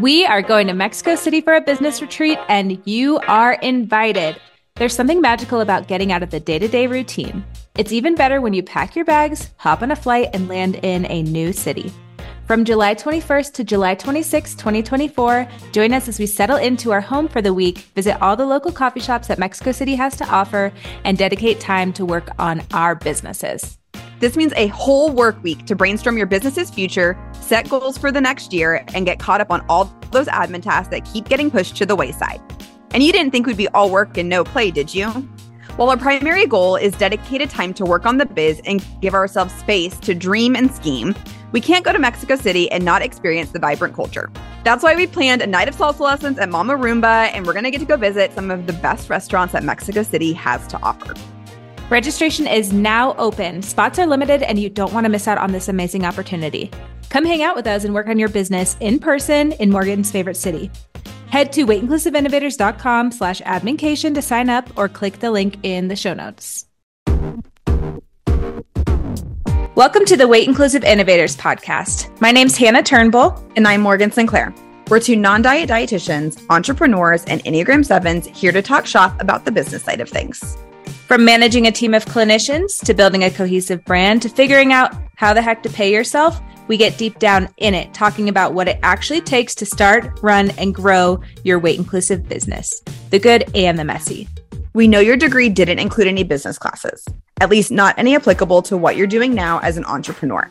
We are going to Mexico City for a business retreat, and you are invited. There's something magical about getting out of the day to day routine. It's even better when you pack your bags, hop on a flight, and land in a new city. From July 21st to July 26, 2024, join us as we settle into our home for the week, visit all the local coffee shops that Mexico City has to offer, and dedicate time to work on our businesses. This means a whole work week to brainstorm your business's future, set goals for the next year, and get caught up on all those admin tasks that keep getting pushed to the wayside. And you didn't think we'd be all work and no play, did you? While our primary goal is dedicated time to work on the biz and give ourselves space to dream and scheme, we can't go to Mexico City and not experience the vibrant culture. That's why we planned a night of salsa lessons at Mama Rumba, and we're to get to go visit some of the best restaurants that Mexico City has to offer. Registration is now open. Spots are limited, and you don't want to miss out on this amazing opportunity. Come hang out with us and work on your business in person in Morgan's favorite city. Head to weightInclusiveInnovators.com slash admincation to sign up or click the link in the show notes. Welcome to the Weight Inclusive Innovators podcast. My name's Hannah Turnbull. And I'm Morgan Sinclair. We're two non diet dietitians, entrepreneurs, and Enneagram 7s here to talk shop about the business side of things. From managing a team of clinicians to building a cohesive brand to figuring out how the heck to pay yourself, we get deep down in it, talking about what it actually takes to start, run, and grow your weight inclusive business the good and the messy. We know your degree didn't include any business classes, at least not any applicable to what you're doing now as an entrepreneur.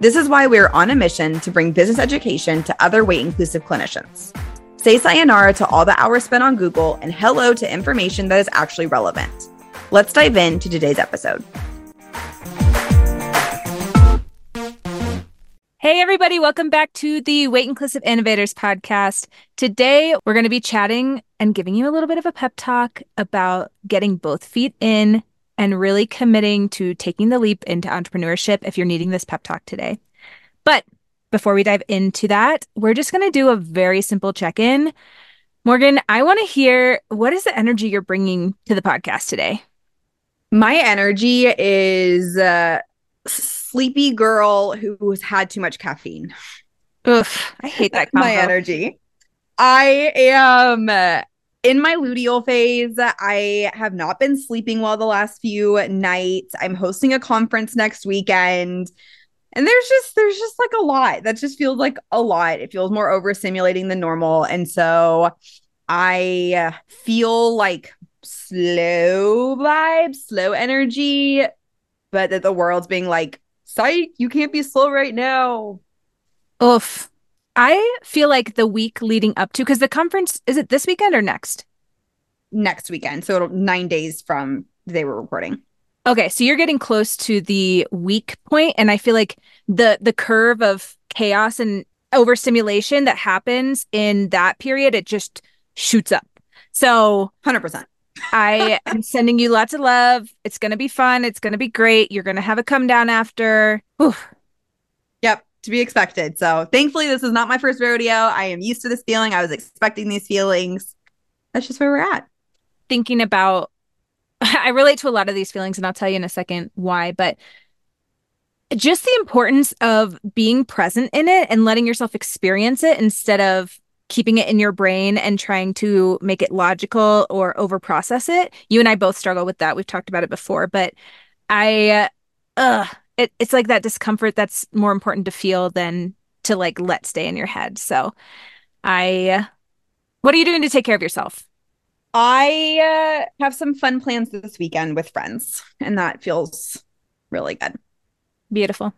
This is why we're on a mission to bring business education to other weight inclusive clinicians. Say sayonara to all the hours spent on Google and hello to information that is actually relevant. Let's dive into today's episode. Hey, everybody, welcome back to the Weight Inclusive Innovators podcast. Today, we're going to be chatting and giving you a little bit of a pep talk about getting both feet in and really committing to taking the leap into entrepreneurship if you're needing this pep talk today. But before we dive into that, we're just going to do a very simple check in. Morgan, I want to hear what is the energy you're bringing to the podcast today? My energy is uh, sleepy girl who has had too much caffeine. Ugh, I hate that. my energy. I am uh, in my luteal phase. I have not been sleeping well the last few nights. I'm hosting a conference next weekend. And there's just there's just like a lot that just feels like a lot. It feels more overstimulating than normal. And so I feel like slow vibes, slow energy, but that the world's being like, psych, you can't be slow right now. Oof. I feel like the week leading up to, because the conference, is it this weekend or next? Next weekend. So it'll nine days from they were recording. Okay, so you're getting close to the week point, and I feel like the the curve of chaos and overstimulation that happens in that period, it just shoots up. So, hundred percent. I am sending you lots of love. It's going to be fun. It's going to be great. You're going to have a come down after. Oof. Yep, to be expected. So, thankfully, this is not my first rodeo. I am used to this feeling. I was expecting these feelings. That's just where we're at. Thinking about, I relate to a lot of these feelings, and I'll tell you in a second why, but just the importance of being present in it and letting yourself experience it instead of keeping it in your brain and trying to make it logical or over process it. You and I both struggle with that. We've talked about it before, but I, uh, it, it's like that discomfort that's more important to feel than to like let stay in your head. So, I, what are you doing to take care of yourself? I uh, have some fun plans this weekend with friends, and that feels really good. Beautiful.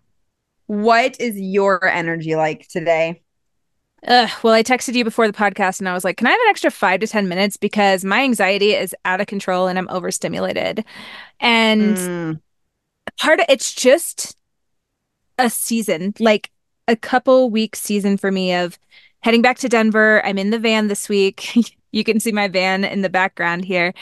What is your energy like today? Ugh, well, I texted you before the podcast and I was like, can I have an extra five to 10 minutes? Because my anxiety is out of control and I'm overstimulated. And mm. part of it's just a season, like a couple weeks season for me of heading back to Denver. I'm in the van this week. you can see my van in the background here.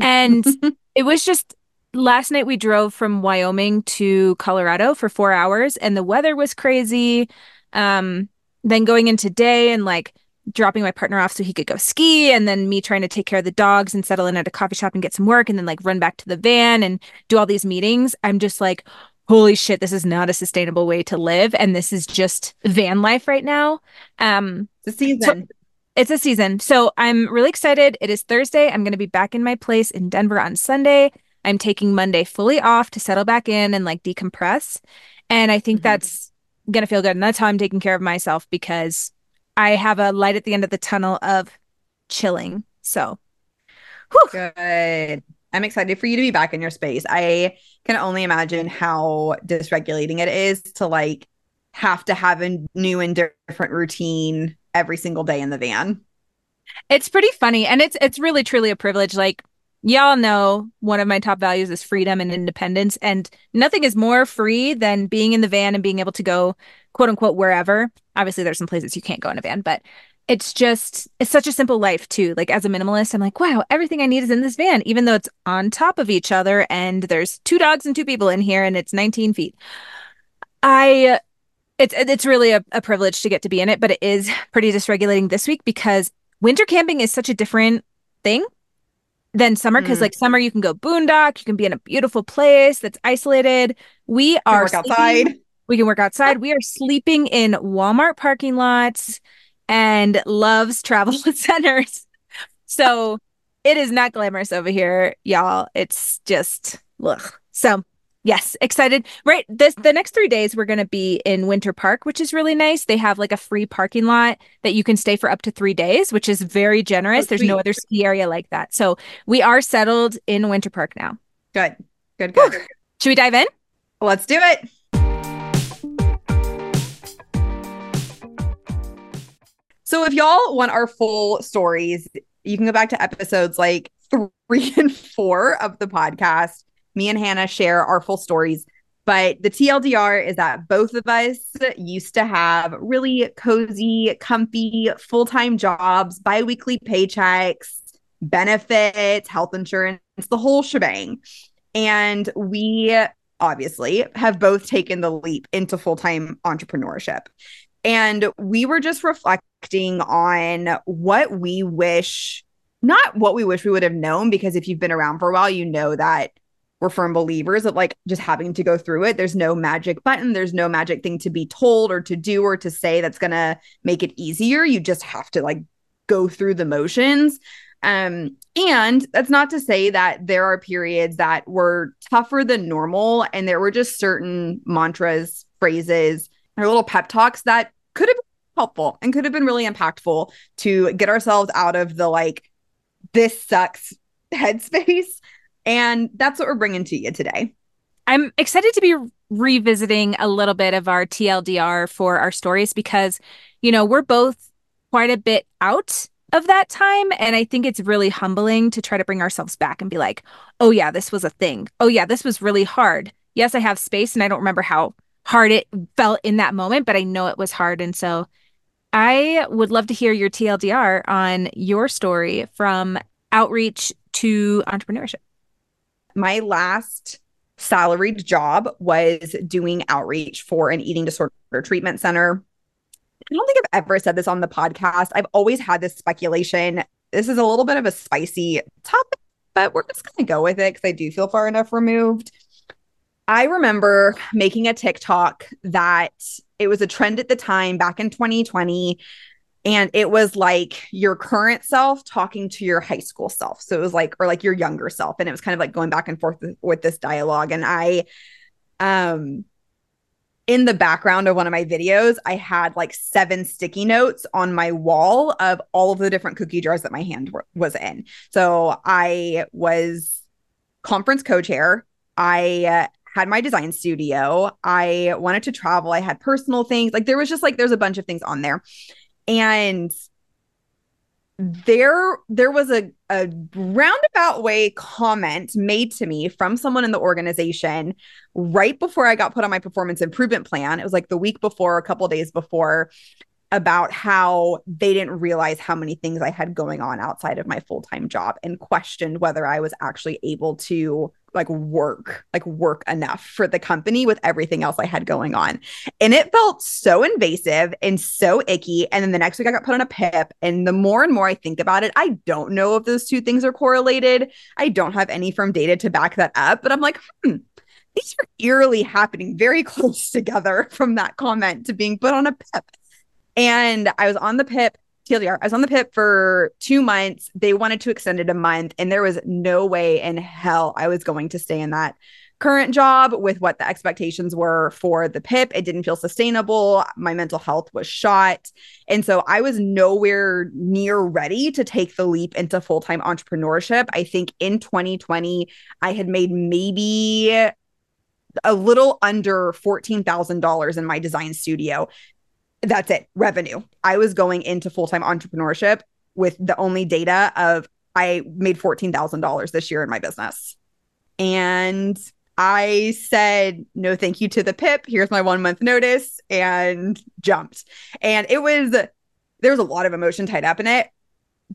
And it was just last night we drove from Wyoming to Colorado for four hours and the weather was crazy. Um, then going into day and like dropping my partner off so he could go ski and then me trying to take care of the dogs and settle in at a coffee shop and get some work and then like run back to the van and do all these meetings i'm just like holy shit, this is not a sustainable way to live. And this is just van life right now. Um, it's a season. So it's a season. So I'm really excited. It is Thursday. I'm going to be back in my place in Denver on Sunday. I'm taking Monday fully off to settle back in and like decompress. And I think mm-hmm. that's going to feel good. And that's how I'm taking care of myself because I have a light at the end of the tunnel of chilling. So, whew. good. I'm excited for you to be back in your space. I can only imagine how dysregulating it is to like have to have a new and different routine every single day in the van. It's pretty funny and it's it's really truly a privilege like y'all know one of my top values is freedom and independence and nothing is more free than being in the van and being able to go quote unquote wherever. Obviously there's some places you can't go in a van, but it's just it's such a simple life too. Like as a minimalist i'm like wow everything i need is in this van even though it's on top of each other and there's two dogs and two people in here and it's 19 feet. I it's it's really a, a privilege to get to be in it but it is pretty dysregulating this week because winter camping is such a different thing than summer because mm. like summer you can go boondock you can be in a beautiful place that's isolated we are outside we can work outside we are sleeping in walmart parking lots and Love's travel centers. So it is not glamorous over here, y'all. It's just ugh. So yes, excited. Right. This the next three days we're gonna be in Winter Park, which is really nice. They have like a free parking lot that you can stay for up to three days, which is very generous. Oh, There's no other ski area like that. So we are settled in Winter Park now. Good. Good, good. Should we dive in? Let's do it. So if y'all want our full stories, you can go back to episodes like three and four of the podcast. Me and Hannah share our full stories. But the TLDR is that both of us used to have really cozy, comfy, full time jobs, bi weekly paychecks, benefits, health insurance, the whole shebang. And we obviously have both taken the leap into full time entrepreneurship. And we were just reflecting on what we wish, not what we wish we would have known, because if you've been around for a while, you know that we're firm believers of like just having to go through it. There's no magic button, there's no magic thing to be told or to do or to say that's going to make it easier. You just have to like go through the motions. Um, and that's not to say that there are periods that were tougher than normal and there were just certain mantras, phrases, or little pep talks that could have been helpful and could have been really impactful to get ourselves out of the like this sucks headspace and that's what we're bringing to you today i'm excited to be revisiting a little bit of our tldr for our stories because you know we're both quite a bit out of that time and i think it's really humbling to try to bring ourselves back and be like oh yeah this was a thing oh yeah this was really hard yes i have space and i don't remember how hard it felt in that moment, but I know it was hard. And so I would love to hear your TLDR on your story from outreach to entrepreneurship. My last salaried job was doing outreach for an eating disorder treatment center. I don't think I've ever said this on the podcast. I've always had this speculation. This is a little bit of a spicy topic, but we're just going to go with it because I do feel far enough removed. I remember making a TikTok that it was a trend at the time back in 2020. And it was like your current self talking to your high school self. So it was like, or like your younger self. And it was kind of like going back and forth with, this dialogue. And I, um, in the background of one of my videos, I had like seven sticky notes on my wall of all of the different cookie jars that my hand w- was in. So I was conference co chair. I uh, had my design studio. I wanted to travel. I had personal things. Like there was just like there's a bunch of things on there. And there there was a a roundabout way comment made to me from someone in the organization right before I got put on my performance improvement plan. It was like the week before, a couple days before about how they didn't realize how many things I had going on outside of my full-time job and questioned whether I was actually able to like work, like work enough for the company with everything else I had going on. And it felt so invasive and so icky. And then the next week I got put on a PIP. And the more and more I think about it, I don't know if those two things are correlated. I don't have any firm data to back that up, but I'm like, hmm, these are eerily happening very close together from that comment to being put on a PIP. And I was on the PIP, TLDR, I was on the PIP for two months. They wanted to extend it a month, and there was no way in hell I was going to stay in that current job with what the expectations were for the PIP. It didn't feel sustainable. My mental health was shot. And so I was nowhere near ready to take the leap into full time entrepreneurship. I think in 2020, I had made maybe a little under $14,000 in my design studio. That's it, revenue. I was going into full time entrepreneurship with the only data of I made $14,000 this year in my business. And I said, no, thank you to the PIP. Here's my one month notice and jumped. And it was, there was a lot of emotion tied up in it.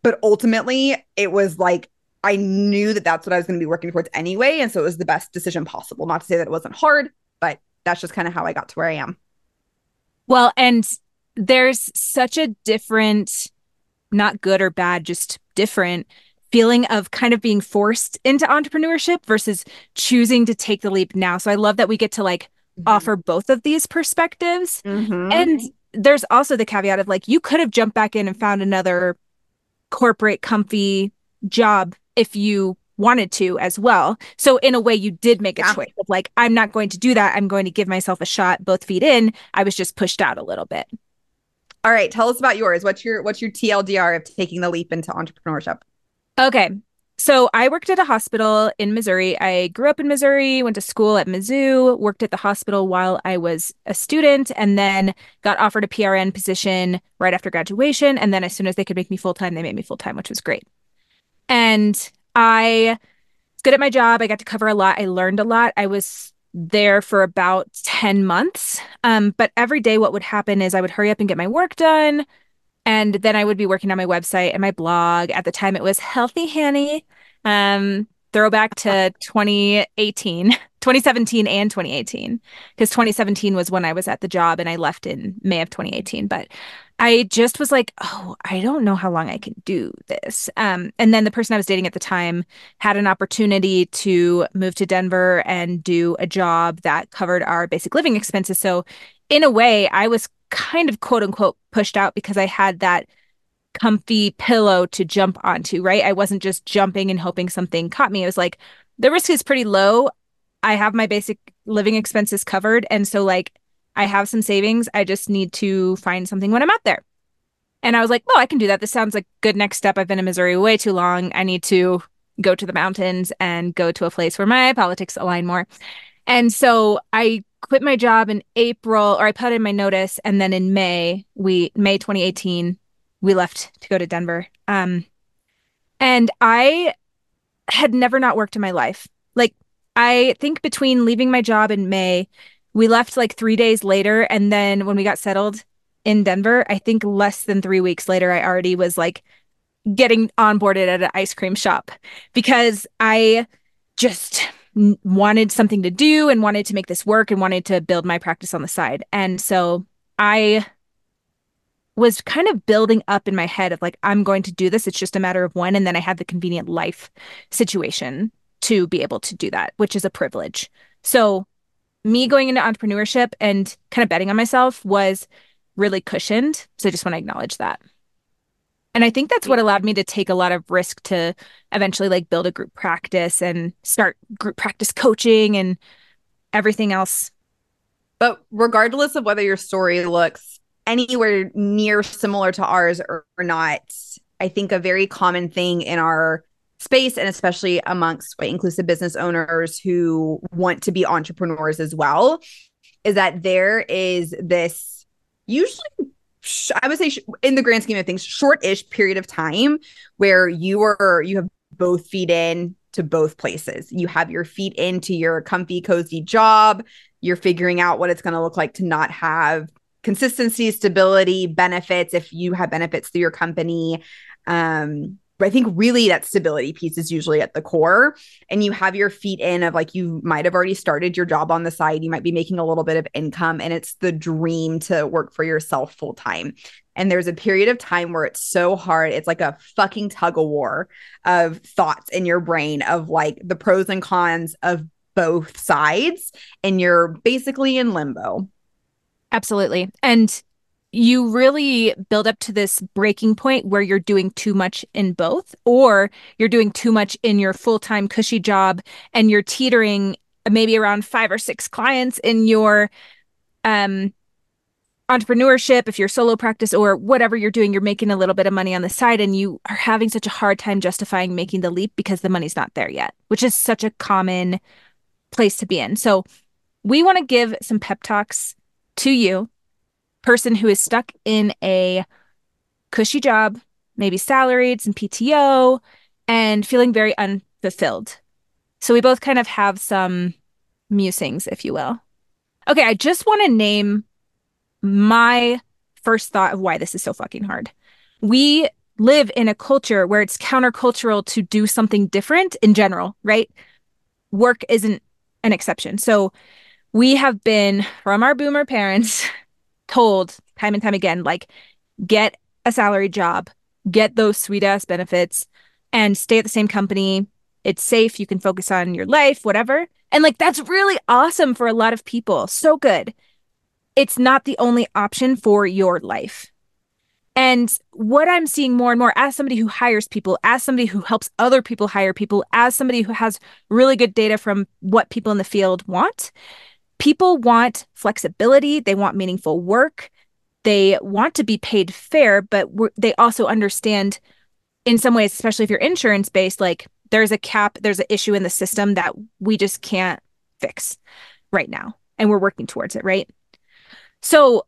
But ultimately, it was like I knew that that's what I was going to be working towards anyway. And so it was the best decision possible. Not to say that it wasn't hard, but that's just kind of how I got to where I am. Well, and there's such a different, not good or bad, just different feeling of kind of being forced into entrepreneurship versus choosing to take the leap now. So I love that we get to like mm-hmm. offer both of these perspectives. Mm-hmm. And there's also the caveat of like, you could have jumped back in and found another corporate, comfy job if you wanted to as well. So in a way you did make a yeah. choice of like I'm not going to do that. I'm going to give myself a shot both feet in. I was just pushed out a little bit. All right, tell us about yours. What's your what's your TLDR of taking the leap into entrepreneurship? Okay. So I worked at a hospital in Missouri. I grew up in Missouri, went to school at Mizzou, worked at the hospital while I was a student, and then got offered a PRN position right after graduation. And then as soon as they could make me full time, they made me full time, which was great. And I was good at my job. I got to cover a lot. I learned a lot. I was there for about 10 months. Um, but every day, what would happen is I would hurry up and get my work done. And then I would be working on my website and my blog. At the time, it was Healthy Hanny. Um, throwback to 2018, 2017 and 2018, because 2017 was when I was at the job and I left in May of 2018. But I just was like, oh, I don't know how long I can do this. Um, and then the person I was dating at the time had an opportunity to move to Denver and do a job that covered our basic living expenses. So, in a way, I was kind of quote unquote pushed out because I had that comfy pillow to jump onto, right? I wasn't just jumping and hoping something caught me. It was like, the risk is pretty low. I have my basic living expenses covered. And so, like, I have some savings. I just need to find something when I'm out there. And I was like, well, I can do that. This sounds like good next step. I've been in Missouri way too long. I need to go to the mountains and go to a place where my politics align more. And so I quit my job in April, or I put in my notice, and then in May, we May 2018, we left to go to Denver. Um, and I had never not worked in my life. Like I think between leaving my job in May we left like three days later. And then when we got settled in Denver, I think less than three weeks later, I already was like getting onboarded at an ice cream shop because I just wanted something to do and wanted to make this work and wanted to build my practice on the side. And so I was kind of building up in my head of like, I'm going to do this. It's just a matter of when. And then I had the convenient life situation to be able to do that, which is a privilege. So me going into entrepreneurship and kind of betting on myself was really cushioned. So I just want to acknowledge that. And I think that's what allowed me to take a lot of risk to eventually like build a group practice and start group practice coaching and everything else. But regardless of whether your story looks anywhere near similar to ours or, or not, I think a very common thing in our space and especially amongst weight inclusive business owners who want to be entrepreneurs as well is that there is this usually I would say in the grand scheme of things short-ish period of time where you are you have both feet in to both places. You have your feet into your comfy cozy job, you're figuring out what it's going to look like to not have consistency, stability, benefits if you have benefits through your company. Um I think really that stability piece is usually at the core. And you have your feet in of like you might have already started your job on the side. You might be making a little bit of income, and it's the dream to work for yourself full time. And there's a period of time where it's so hard. It's like a fucking tug of war of thoughts in your brain of like the pros and cons of both sides and you're basically in limbo. Absolutely. And you really build up to this breaking point where you're doing too much in both, or you're doing too much in your full time cushy job and you're teetering maybe around five or six clients in your um, entrepreneurship, if you're solo practice or whatever you're doing, you're making a little bit of money on the side and you are having such a hard time justifying making the leap because the money's not there yet, which is such a common place to be in. So, we want to give some pep talks to you person who is stuck in a cushy job, maybe salaried, some PTO, and feeling very unfulfilled. So we both kind of have some musings, if you will. Okay, I just want to name my first thought of why this is so fucking hard. We live in a culture where it's countercultural to do something different in general, right? Work isn't an exception. So we have been from our boomer parents told time and time again like get a salary job get those sweet ass benefits and stay at the same company. It's safe. You can focus on your life whatever. And like that's really awesome for a lot of people. So good. It's not the only option for your life. And what I'm seeing more and more as somebody who hires people, as somebody who helps other people hire people, as somebody who has really good data from what people in the field want, people want flexibility, they want meaningful work, they want to be paid fair, but they also understand in some ways, especially if you're insurance based, like there's a cap, there's an issue in the system that we just can't fix right now. And we're working towards it, right? So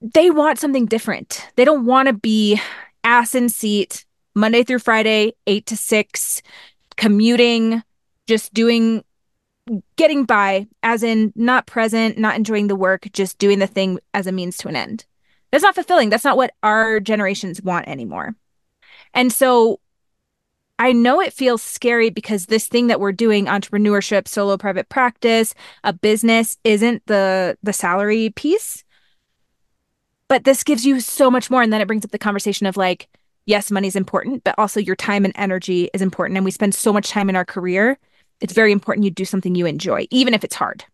they want something different. They don't want to be ass in seat Monday through Friday, eight to six, commuting, just doing getting by, as in not present, not enjoying the work, just doing the thing as a means to an end. That's not fulfilling. That's not what our generations want anymore. And so I know it feels scary because this thing that we're doing, entrepreneurship, solo private practice, a business isn't the the salary piece. But this gives you so much more and then it brings up the conversation of like yes, money's important, but also your time and energy is important and we spend so much time in our career it's very important you do something you enjoy, even if it's hard.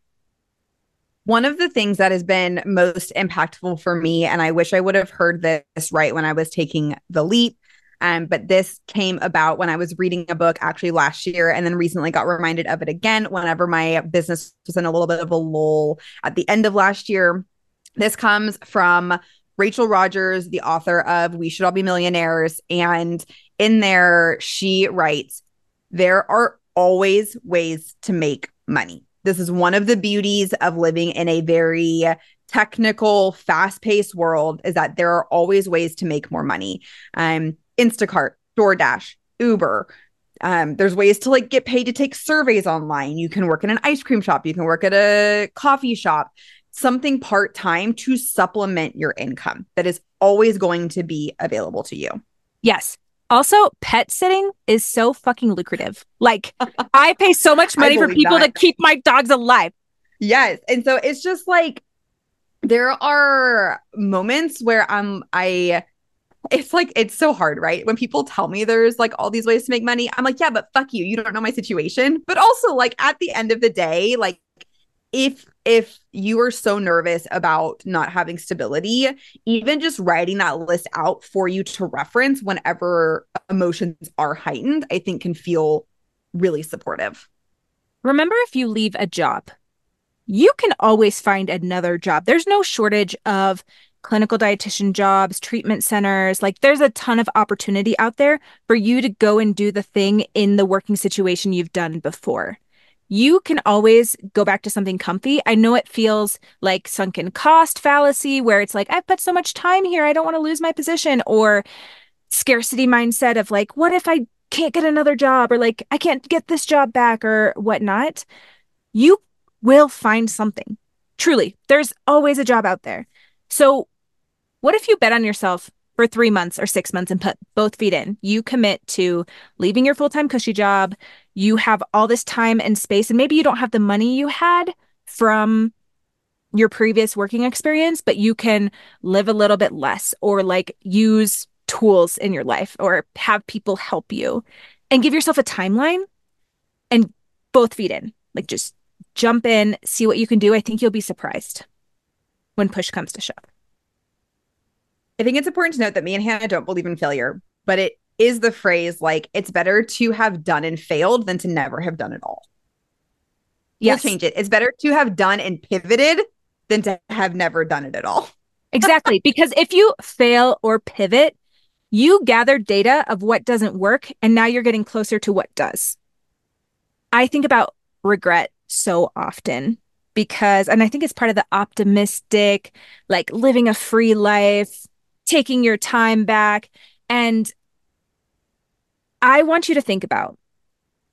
One of the things that has been most impactful for me, and I wish I would have heard this right when I was taking the leap, um, but this came about when I was reading a book actually last year and then recently got reminded of it again whenever my business was in a little bit of a lull at the end of last year. This comes from Rachel Rodgers, the author of We Should All Be Millionaires. And in there, she writes, There are always ways to make money. This is one of the beauties of living in a very technical, fast-paced world is that there are always ways to make more money. Um, Instacart, DoorDash, Uber. Um, there's ways to like get paid to take surveys online. You can work in an ice cream shop. You can work at a coffee shop. Something part time to supplement your income that is always going to be available to you. Yes. Also, pet sitting is so fucking lucrative. Like, I pay so much money for people that. to keep my dogs alive. Yes. And so it's just like there are moments where I'm I it's like it's so hard, right? When people tell me there's like all these ways to make money, I'm like, yeah, but fuck you. You don't know my situation. But also like at the end of the day, like if if you are so nervous about not having stability, even just writing that list out for you to reference whenever emotions are heightened, I think can feel really supportive. Remember, if you leave a job, you can always find another job. There's no shortage of clinical dietitian jobs, treatment centers. Like, there's a ton of opportunity out there for you to go and do the thing in the working situation you've done before you can always go back to something comfy. I know it feels like sunken cost fallacy, where it's like, I've put so much time here, I don't want to lose my position, or scarcity mindset of like, what if I can't get another job, or like, I can't get this job back, or whatnot. You will find something. Truly, there's always a job out there. So, what if you bet on yourself for three months or six months and put both feet in. You commit to leaving your full time cushy job. You have all this time and space, and maybe you don't have the money you had from your previous working experience, but you can live a little bit less or like use tools in your life or have people help you and give yourself a timeline and both feet in. Like just jump in, see what you can do. I think you'll be surprised when push comes to shove. I think it's important to note that me and Hannah don't believe in failure, but it is the phrase like it's better to have done and failed than to never have done it all. Yes. We'll change it. It's better to have done and pivoted than to have never done it at all. exactly. Because if you fail or pivot, you gather data of what doesn't work, and now you're getting closer to what does. I think about regret so often because, and I think it's part of the optimistic, like living a free life, taking your time back. And I want you to think about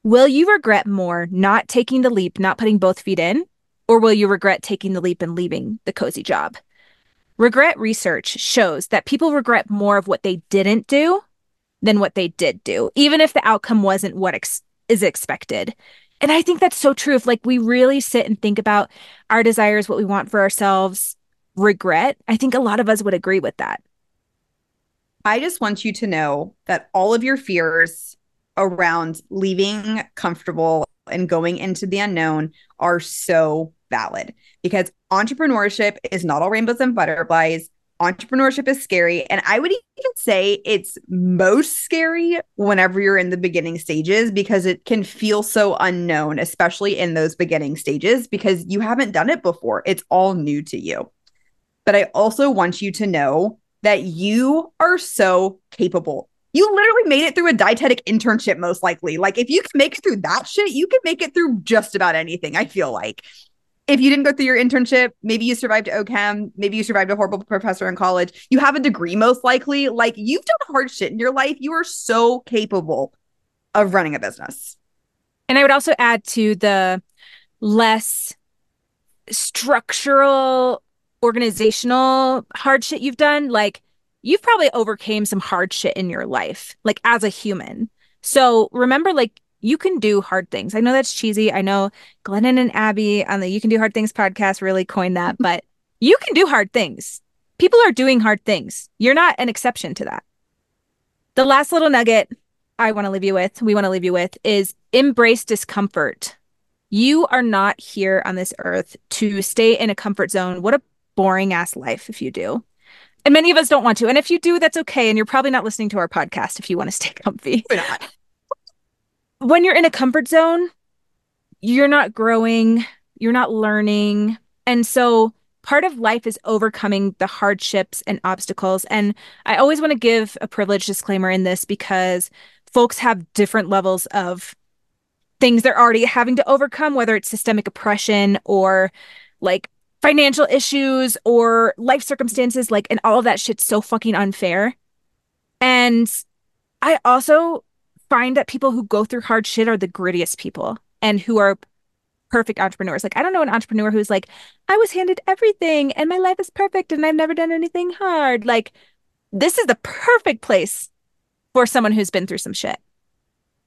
will you regret more not taking the leap, not putting both feet in, or will you regret taking the leap and leaving the cozy job? Regret research shows that people regret more of what they didn't do than what they did do, even if the outcome wasn't what ex- is expected. And I think that's so true. If like we really sit and think about our desires, what we want for ourselves, regret, I think a lot of us would agree with that. I just want you to know that all of your fears around leaving comfortable and going into the unknown are so valid because entrepreneurship is not all rainbows and butterflies. Entrepreneurship is scary. And I would even say it's most scary whenever you're in the beginning stages because it can feel so unknown, especially in those beginning stages because you haven't done it before. It's all new to you. But I also want you to know that you are so capable. You literally made it through a dietetic internship, most likely. Like, if you can make it through that shit, you can make it through just about anything, I feel like. If you didn't go through your internship, maybe you survived OCHEM, maybe you survived a horrible professor in college, you have a degree, most likely. Like, you've done hard shit in your life. You are so capable of running a business. And I would also add to the less structural organizational hard shit you've done, like you've probably overcame some hard shit in your life, like as a human. So remember, like you can do hard things. I know that's cheesy. I know Glennon and Abby on the You Can Do Hard Things podcast really coined that, mm-hmm. but you can do hard things. People are doing hard things. You're not an exception to that. The last little nugget I want to leave you with, we want to leave you with, is embrace discomfort. You are not here on this earth to stay in a comfort zone. What a boring ass life if you do. And many of us don't want to. And if you do, that's okay. And you're probably not listening to our podcast if you want to stay comfy. We're not. When you're in a comfort zone, you're not growing, you're not learning. And so part of life is overcoming the hardships and obstacles. And I always want to give a privilege disclaimer in this because folks have different levels of things they're already having to overcome, whether it's systemic oppression or like financial issues or life circumstances like and all of that shit's so fucking unfair. And i also find that people who go through hard shit are the grittiest people and who are perfect entrepreneurs. Like i don't know an entrepreneur who's like i was handed everything and my life is perfect and i've never done anything hard. Like this is the perfect place for someone who's been through some shit.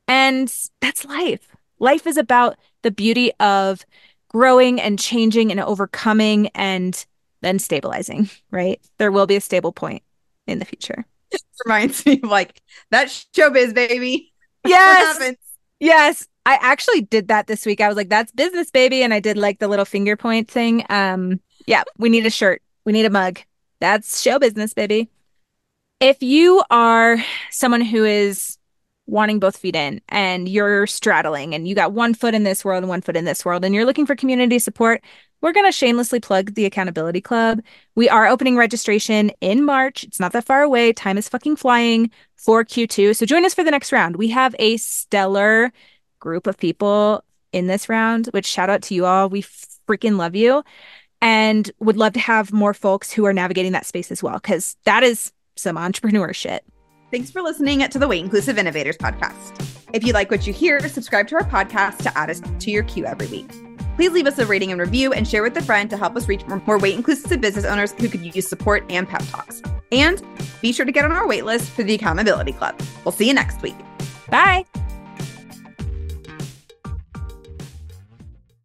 And that's life. Life is about the beauty of growing and changing and overcoming and then stabilizing, right? There will be a stable point in the future. It reminds me of like that showbiz baby. Yes. yes. I actually did that this week. I was like, that's business baby. And I did like the little finger point thing. Um, yeah, we need a shirt. We need a mug. That's show business, baby. If you are someone who is wanting both feet in and you're straddling and you got one foot in this world and one foot in this world and you're looking for community support, we're going to shamelessly plug the Accountability Club. We are opening registration in March. It's not that far away. Time is fucking flying for Q2. So join us for the next round. We have a stellar group of people in this round, which shout out to you all. We freaking love you and would love to have more folks who are navigating that space as well, because that is some entrepreneur shit. Thanks for listening to the Weight Inclusive Innovators podcast. If you like what you hear, subscribe to our podcast to add us to your queue every week. Please leave us a rating and review and share with a friend to help us reach more weight inclusive business owners who could use support and pep talks. And be sure to get on our waitlist for the Accountability Club. We'll see you next week. Bye.